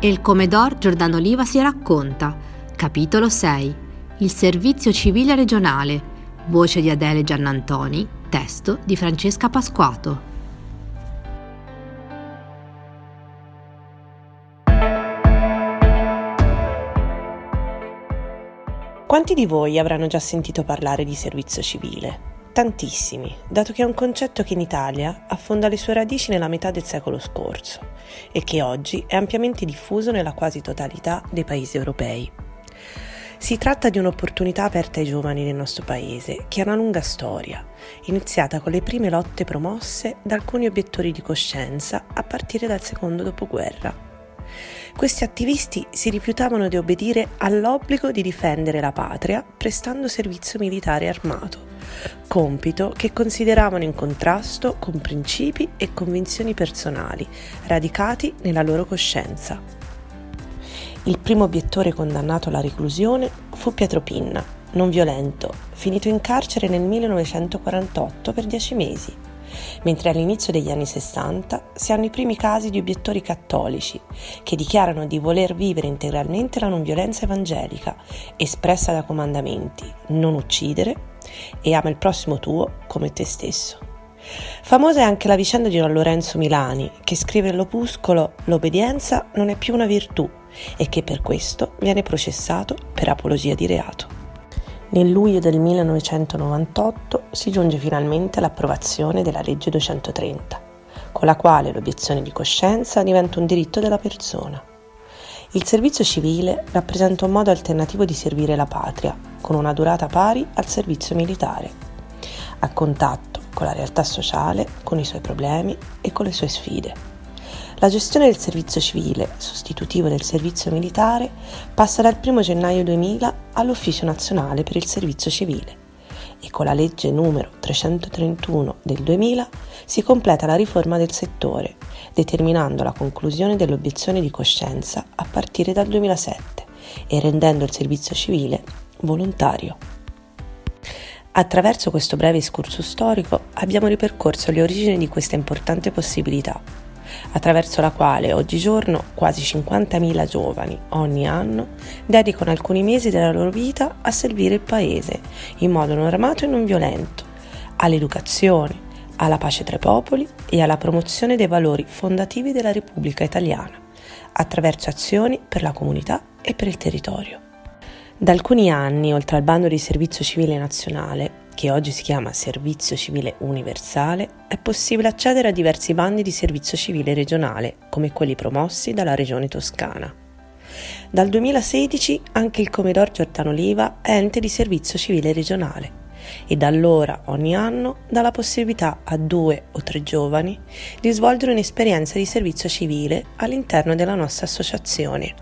E il Comedor Giordano Oliva si racconta. Capitolo 6. Il servizio civile regionale. Voce di Adele Giannantoni. Testo di Francesca Pasquato. Quanti di voi avranno già sentito parlare di servizio civile? Tantissimi, dato che è un concetto che in Italia affonda le sue radici nella metà del secolo scorso e che oggi è ampiamente diffuso nella quasi totalità dei paesi europei. Si tratta di un'opportunità aperta ai giovani del nostro paese, che ha una lunga storia, iniziata con le prime lotte promosse da alcuni obiettori di coscienza a partire dal secondo dopoguerra. Questi attivisti si rifiutavano di obbedire all'obbligo di difendere la patria prestando servizio militare armato compito che consideravano in contrasto con principi e convinzioni personali radicati nella loro coscienza. Il primo obiettore condannato alla reclusione fu Pietro Pinna, non violento, finito in carcere nel 1948 per dieci mesi, mentre all'inizio degli anni 60 si hanno i primi casi di obiettori cattolici che dichiarano di voler vivere integralmente la non violenza evangelica espressa da comandamenti non uccidere, e ama il prossimo tuo come te stesso. Famosa è anche la vicenda di Don Lorenzo Milani, che scrive nell'opuscolo L'obbedienza non è più una virtù e che per questo viene processato per apologia di reato. Nel luglio del 1998 si giunge finalmente all'approvazione della legge 230, con la quale l'obiezione di coscienza diventa un diritto della persona. Il servizio civile rappresenta un modo alternativo di servire la patria, con una durata pari al servizio militare, a contatto con la realtà sociale, con i suoi problemi e con le sue sfide. La gestione del servizio civile, sostitutivo del servizio militare, passa dal 1 gennaio 2000 all'Ufficio nazionale per il servizio civile e con la legge numero 331 del 2000 si completa la riforma del settore, determinando la conclusione dell'obiezione di coscienza a partire dal 2007 e rendendo il servizio civile volontario. Attraverso questo breve escurso storico abbiamo ripercorso le origini di questa importante possibilità attraverso la quale oggigiorno quasi 50.000 giovani ogni anno dedicano alcuni mesi della loro vita a servire il Paese in modo non armato e non violento, all'educazione, alla pace tra i popoli e alla promozione dei valori fondativi della Repubblica Italiana, attraverso azioni per la comunità e per il territorio. Da alcuni anni, oltre al bando di servizio civile nazionale, che oggi si chiama Servizio Civile Universale, è possibile accedere a diversi bandi di servizio civile regionale, come quelli promossi dalla Regione Toscana. Dal 2016 anche il Comedor Giordano Oliva è ente di servizio civile regionale e da allora ogni anno dà la possibilità a due o tre giovani di svolgere un'esperienza di servizio civile all'interno della nostra associazione,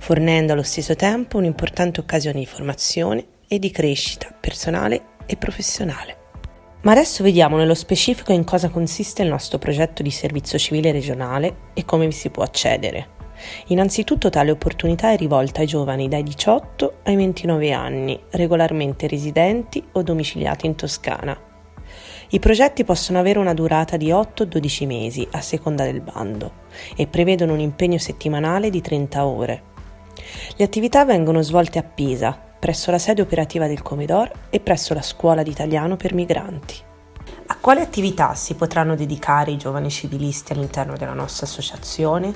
fornendo allo stesso tempo un'importante occasione di formazione e di crescita personale e professionale. Ma adesso vediamo nello specifico in cosa consiste il nostro progetto di servizio civile regionale e come vi si può accedere. Innanzitutto tale opportunità è rivolta ai giovani dai 18 ai 29 anni, regolarmente residenti o domiciliati in Toscana. I progetti possono avere una durata di 8-12 mesi a seconda del bando e prevedono un impegno settimanale di 30 ore. Le attività vengono svolte a Pisa, presso la sede operativa del Comedor e presso la scuola di italiano per migranti. A quale attività si potranno dedicare i giovani civilisti all'interno della nostra associazione?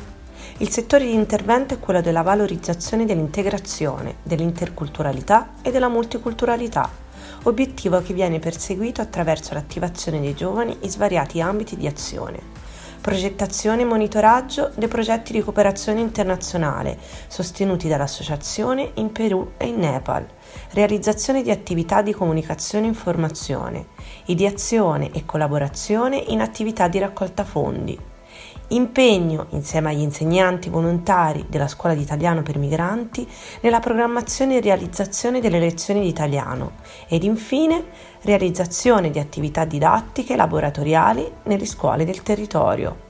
Il settore di intervento è quello della valorizzazione dell'integrazione, dell'interculturalità e della multiculturalità, obiettivo che viene perseguito attraverso l'attivazione dei giovani in svariati ambiti di azione progettazione e monitoraggio dei progetti di cooperazione internazionale sostenuti dall'associazione in Perù e in Nepal, realizzazione di attività di comunicazione e informazione, ideazione e collaborazione in attività di raccolta fondi, impegno insieme agli insegnanti volontari della scuola di italiano per migranti nella programmazione e realizzazione delle lezioni di italiano ed infine realizzazione di attività didattiche e laboratoriali nelle scuole del territorio.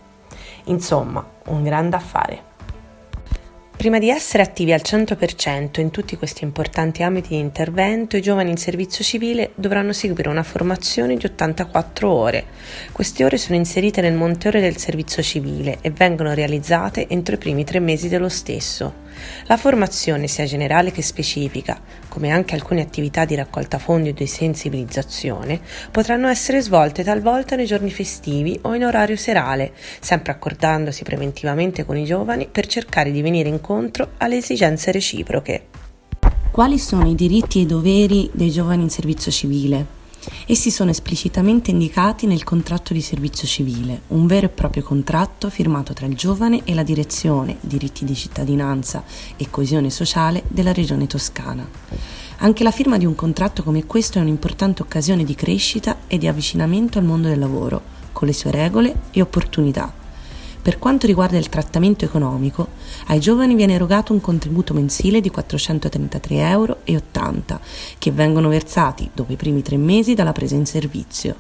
Insomma, un grande affare. Prima di essere attivi al 100% in tutti questi importanti ambiti di intervento, i giovani in servizio civile dovranno seguire una formazione di 84 ore. Queste ore sono inserite nel monte ore del servizio civile e vengono realizzate entro i primi tre mesi dello stesso. La formazione, sia generale che specifica, come anche alcune attività di raccolta fondi o di sensibilizzazione, potranno essere svolte talvolta nei giorni festivi o in orario serale, sempre accordandosi preventivamente con i giovani per cercare di venire incontro alle esigenze reciproche. Quali sono i diritti e i doveri dei giovani in servizio civile? Essi sono esplicitamente indicati nel contratto di servizio civile, un vero e proprio contratto firmato tra il giovane e la direzione diritti di cittadinanza e coesione sociale della regione toscana. Anche la firma di un contratto come questo è un'importante occasione di crescita e di avvicinamento al mondo del lavoro, con le sue regole e opportunità. Per quanto riguarda il trattamento economico, ai giovani viene erogato un contributo mensile di 433,80 euro che vengono versati dopo i primi tre mesi dalla presa in servizio.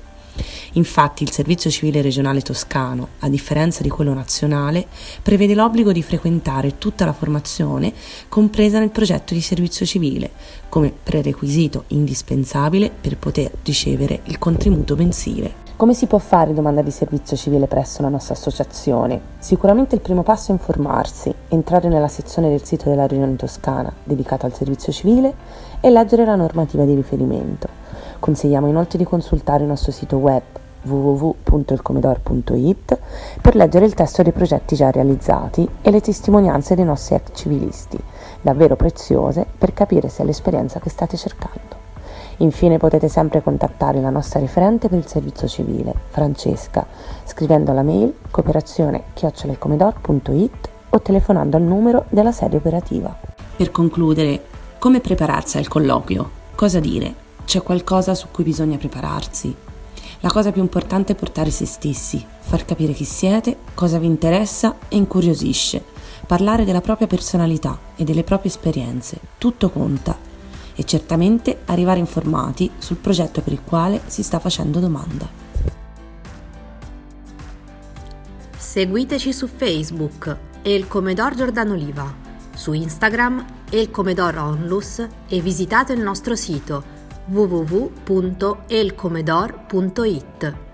Infatti il Servizio Civile Regionale Toscano, a differenza di quello nazionale, prevede l'obbligo di frequentare tutta la formazione compresa nel progetto di servizio civile, come prerequisito indispensabile per poter ricevere il contributo mensile. Come si può fare domanda di servizio civile presso la nostra associazione? Sicuramente il primo passo è informarsi, entrare nella sezione del sito della Regione Toscana dedicata al servizio civile e leggere la normativa di riferimento. Consigliamo inoltre di consultare il nostro sito web www.elcomedor.it per leggere il testo dei progetti già realizzati e le testimonianze dei nostri ex civilisti, davvero preziose per capire se è l'esperienza che state cercando. Infine potete sempre contattare la nostra referente per il servizio civile, Francesca, scrivendo alla mail cooperazione-comedor.it o telefonando al numero della sede operativa. Per concludere, come prepararsi al colloquio? Cosa dire? C'è qualcosa su cui bisogna prepararsi? La cosa più importante è portare se stessi, far capire chi siete, cosa vi interessa e incuriosisce, parlare della propria personalità e delle proprie esperienze. Tutto conta e certamente arrivare informati sul progetto per il quale si sta facendo domanda. Seguiteci su Facebook e il Comedor Giordano Oliva, su Instagram e il Comedor Onlus e visitate il nostro sito www.elcomedor.it.